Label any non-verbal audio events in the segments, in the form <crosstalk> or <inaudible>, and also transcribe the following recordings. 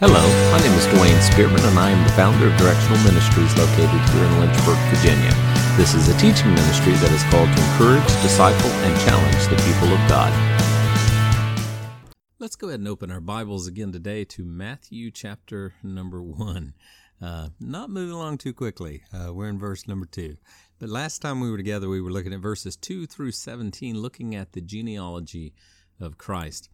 Hello, my name is Dwayne Spearman, and I am the founder of Directional Ministries located here in Lynchburg, Virginia. This is a teaching ministry that is called to encourage, disciple, and challenge the people of God. Let's go ahead and open our Bibles again today to Matthew chapter number one. Uh, not moving along too quickly. Uh, we're in verse number two. But last time we were together, we were looking at verses 2 through 17, looking at the genealogy of Christ.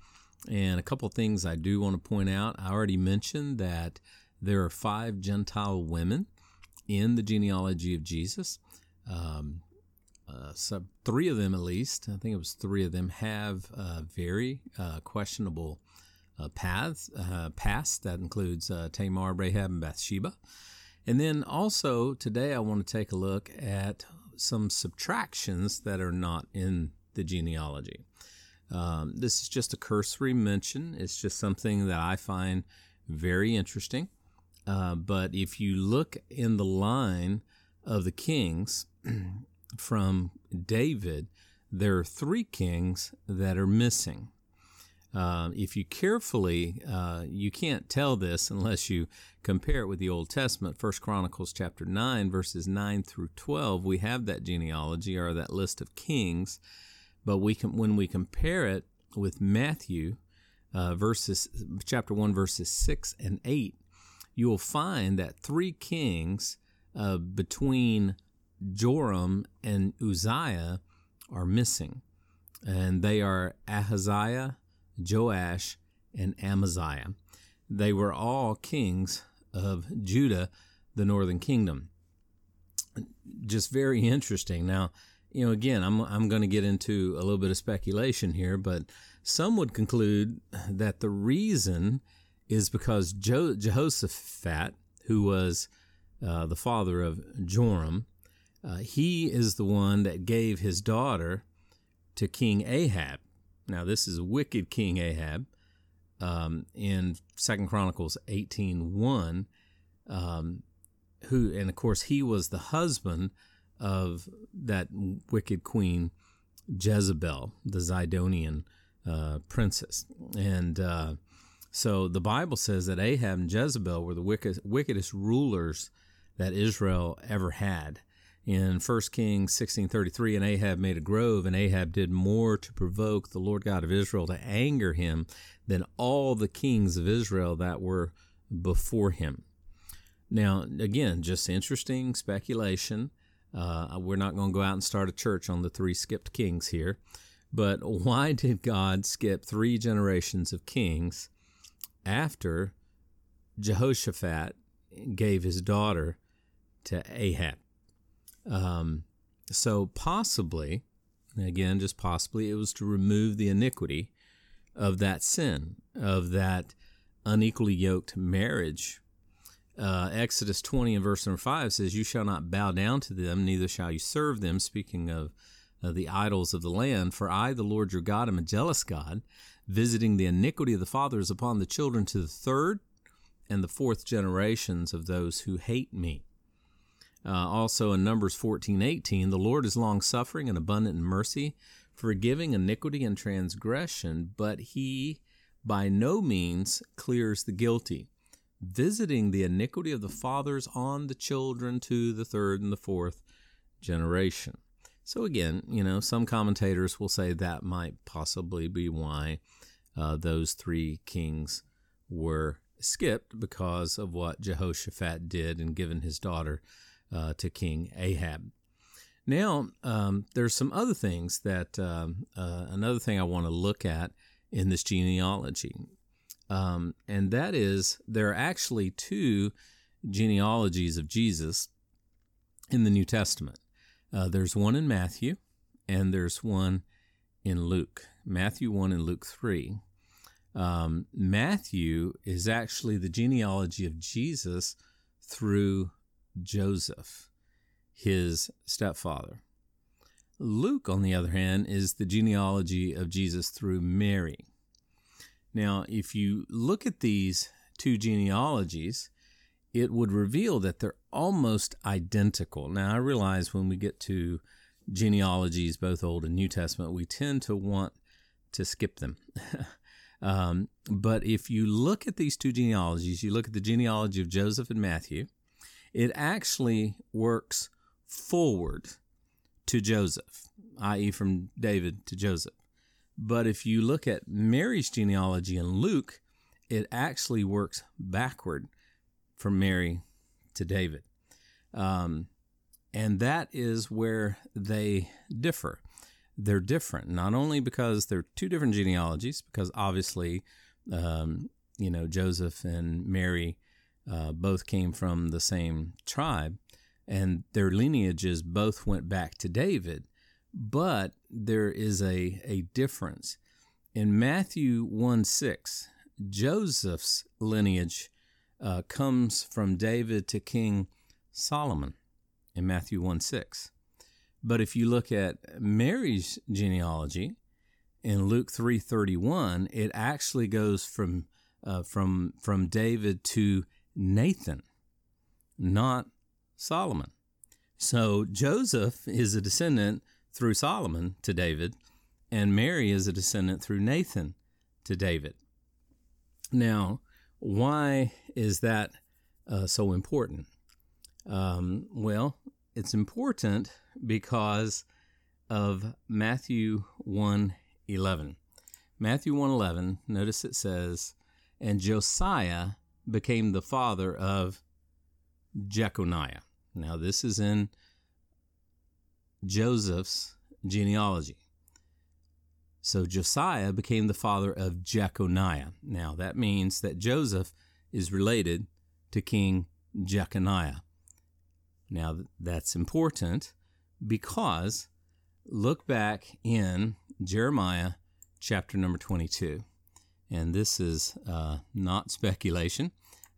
And a couple of things I do want to point out. I already mentioned that there are five Gentile women in the genealogy of Jesus. Um, uh, so three of them, at least, I think it was three of them, have uh, very uh, questionable uh, paths, uh, past. That includes uh, Tamar, Rahab, and Bathsheba. And then also today, I want to take a look at some subtractions that are not in the genealogy. Um, this is just a cursory mention. It's just something that I find very interesting. Uh, but if you look in the line of the kings <clears throat> from David, there are three kings that are missing. Uh, if you carefully, uh, you can't tell this unless you compare it with the Old Testament. First Chronicles chapter nine, verses nine through twelve, we have that genealogy or that list of kings. But we can, when we compare it with Matthew, uh, verses chapter one, verses six and eight, you will find that three kings uh, between Joram and Uzziah are missing, and they are Ahaziah, Joash, and Amaziah. They were all kings of Judah, the northern kingdom. Just very interesting. Now, you know, again, I'm I'm going to get into a little bit of speculation here, but some would conclude that the reason is because jo- Jehoshaphat, who was uh, the father of Joram, uh, he is the one that gave his daughter to King Ahab. Now, this is wicked King Ahab. Um, in Second Chronicles eighteen one, um, who and of course he was the husband of that wicked queen Jezebel, the Zidonian uh, princess. And uh, so the Bible says that Ahab and Jezebel were the wicked, wickedest rulers that Israel ever had. In 1 Kings 16:33, and Ahab made a grove, and Ahab did more to provoke the Lord God of Israel to anger him than all the kings of Israel that were before him. Now, again, just interesting speculation. Uh, we're not going to go out and start a church on the three skipped kings here. But <laughs> why did God skip three generations of kings after Jehoshaphat gave his daughter to Ahab? Um, so possibly, again, just possibly, it was to remove the iniquity of that sin, of that unequally yoked marriage uh, Exodus 20 and verse number 5 says, You shall not bow down to them, neither shall you serve them. Speaking of uh, the idols of the land, for I, the Lord your God, am a jealous God, visiting the iniquity of the fathers upon the children to the third and the fourth generations of those who hate me. Uh, also in Numbers 14 18, the Lord is long suffering and abundant in mercy, forgiving iniquity and transgression, but he by no means clears the guilty visiting the iniquity of the fathers on the children to the third and the fourth generation. So, again, you know, some commentators will say that might possibly be why uh, those three kings were skipped because of what Jehoshaphat did and given his daughter uh, to King Ahab. Now, um, there's some other things that, um, uh, another thing I want to look at in this genealogy. Um, and that is there are actually two genealogies of Jesus in the New Testament. Uh, there's one in Matthew, and there's one in Luke. Matthew 1 and Luke 3. Um, Matthew is actually the genealogy of Jesus through Joseph, his stepfather. Luke, on the other hand, is the genealogy of Jesus through Mary. Now, if you look at these two genealogies, it would reveal that they're almost identical. Now, I realize when we get to genealogies, both Old and New Testament, we tend to want to skip them. <laughs> Um, but if you look at these two genealogies, you look at the genealogy of Joseph and Matthew, it actually works forward to Joseph, i.e., from David to Joseph. But if you look at Mary's genealogy in Luke, it actually works backward from Mary to David. Um, and that is where they differ. They're different, not only because they're two different genealogies, because obviously, um, you know, Joseph and Mary uh, both came from the same tribe, and their lineages both went back to David. But there is a, a difference. In Matthew 1 6, Joseph's lineage uh, comes from David to King Solomon in Matthew 1 6. But if you look at Mary's genealogy in Luke 3:31, it actually goes from uh, from from David to Nathan, not Solomon. So Joseph is a descendant through Solomon to David, and Mary is a descendant through Nathan to David. Now, why is that uh, so important? Um, well, it's important because of Matthew 1:11. Matthew 1:11, notice it says, "And Josiah became the father of Jeconiah." Now, this is in Joseph's genealogy. So Josiah became the father of Jeconiah. Now, that means that Joseph is related to King Jeconiah. Now, that's important because look back in Jeremiah chapter number 22. And this is uh, not speculation,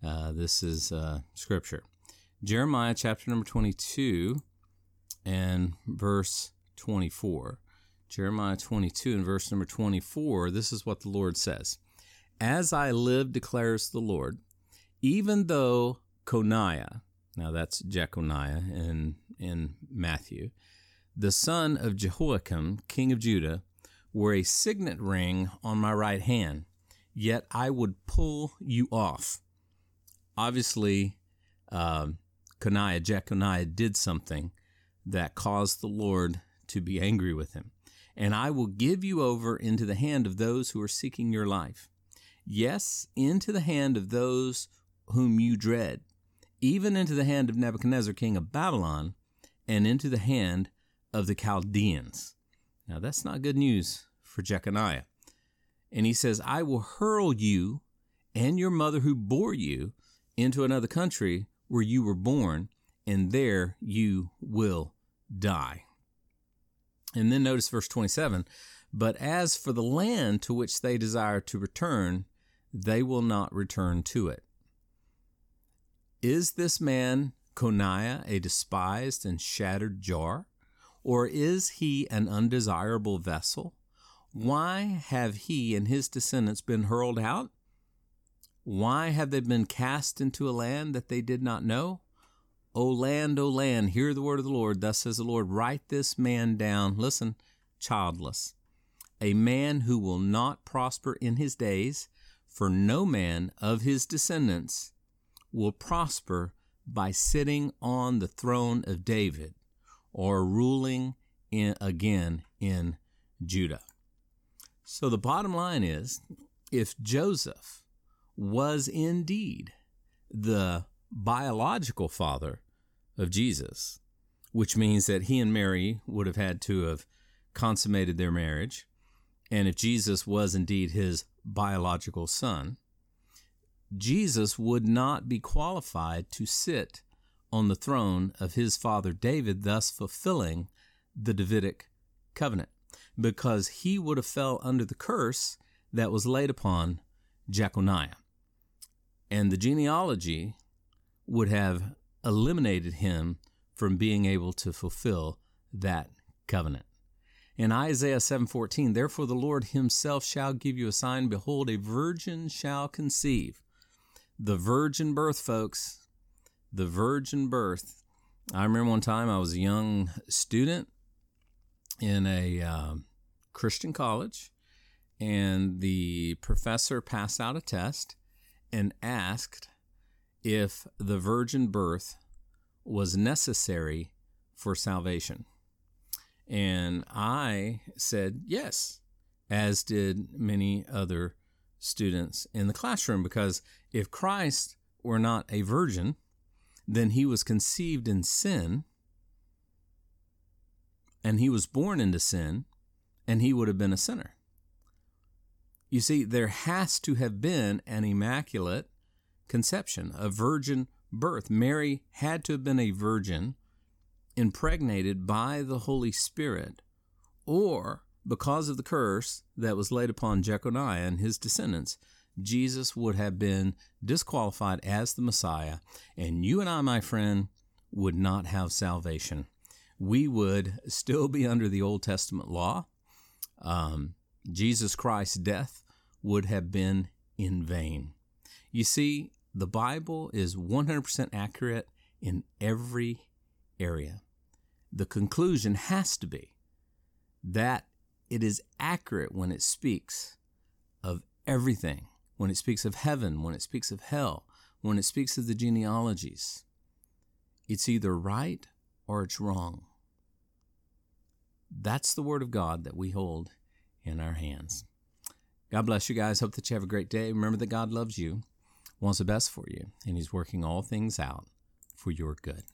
uh, this is uh, scripture. Jeremiah chapter number 22 and verse 24. Jeremiah 22 and verse number 24, this is what the Lord says As I live, declares the Lord, even though Coniah, now that's Jeconiah in, in Matthew, the son of Jehoiakim, king of Judah, wore a signet ring on my right hand, yet I would pull you off. Obviously, uh, Coniah, Jeconiah did something that caused the Lord to be angry with him. And I will give you over into the hand of those who are seeking your life. Yes, into the hand of those whom you dread, even into the hand of Nebuchadnezzar, king of Babylon, and into the hand of the Chaldeans. Now, that's not good news for Jeconiah. And he says, I will hurl you and your mother who bore you into another country where you were born, and there you will die. And then notice verse 27 But as for the land to which they desire to return, they will not return to it. Is this man Coniah a despised and shattered jar? Or is he an undesirable vessel? Why have he and his descendants been hurled out? Why have they been cast into a land that they did not know? O land, O land, hear the word of the Lord. Thus says the Lord, write this man down. Listen, childless, a man who will not prosper in his days, for no man of his descendants will prosper by sitting on the throne of David or ruling in, again in Judah. So the bottom line is if Joseph was indeed the biological father of Jesus, which means that he and Mary would have had to have consummated their marriage, and if Jesus was indeed his biological son, Jesus would not be qualified to sit on the throne of his father David, thus fulfilling the Davidic covenant, because he would have fell under the curse that was laid upon Jeconiah. And the genealogy would have eliminated him from being able to fulfill that covenant. In Isaiah 7:14, therefore the Lord himself shall give you a sign behold a virgin shall conceive the virgin birth, folks. The virgin birth. I remember one time I was a young student in a uh, Christian college, and the professor passed out a test and asked if the virgin birth was necessary for salvation. And I said yes, as did many other students in the classroom, because if Christ were not a virgin, then he was conceived in sin and he was born into sin and he would have been a sinner. You see, there has to have been an immaculate conception, a virgin birth. Mary had to have been a virgin impregnated by the Holy Spirit, or because of the curse that was laid upon Jeconiah and his descendants, Jesus would have been disqualified as the Messiah, and you and I, my friend, would not have salvation. We would still be under the Old Testament law. Um, Jesus Christ's death would have been in vain. You see, the Bible is 100% accurate in every area. The conclusion has to be that it is accurate when it speaks of everything, when it speaks of heaven, when it speaks of hell, when it speaks of the genealogies. It's either right or it's wrong. That's the Word of God that we hold in our hands. God bless you guys. Hope that you have a great day. Remember that God loves you, wants the best for you, and He's working all things out for your good.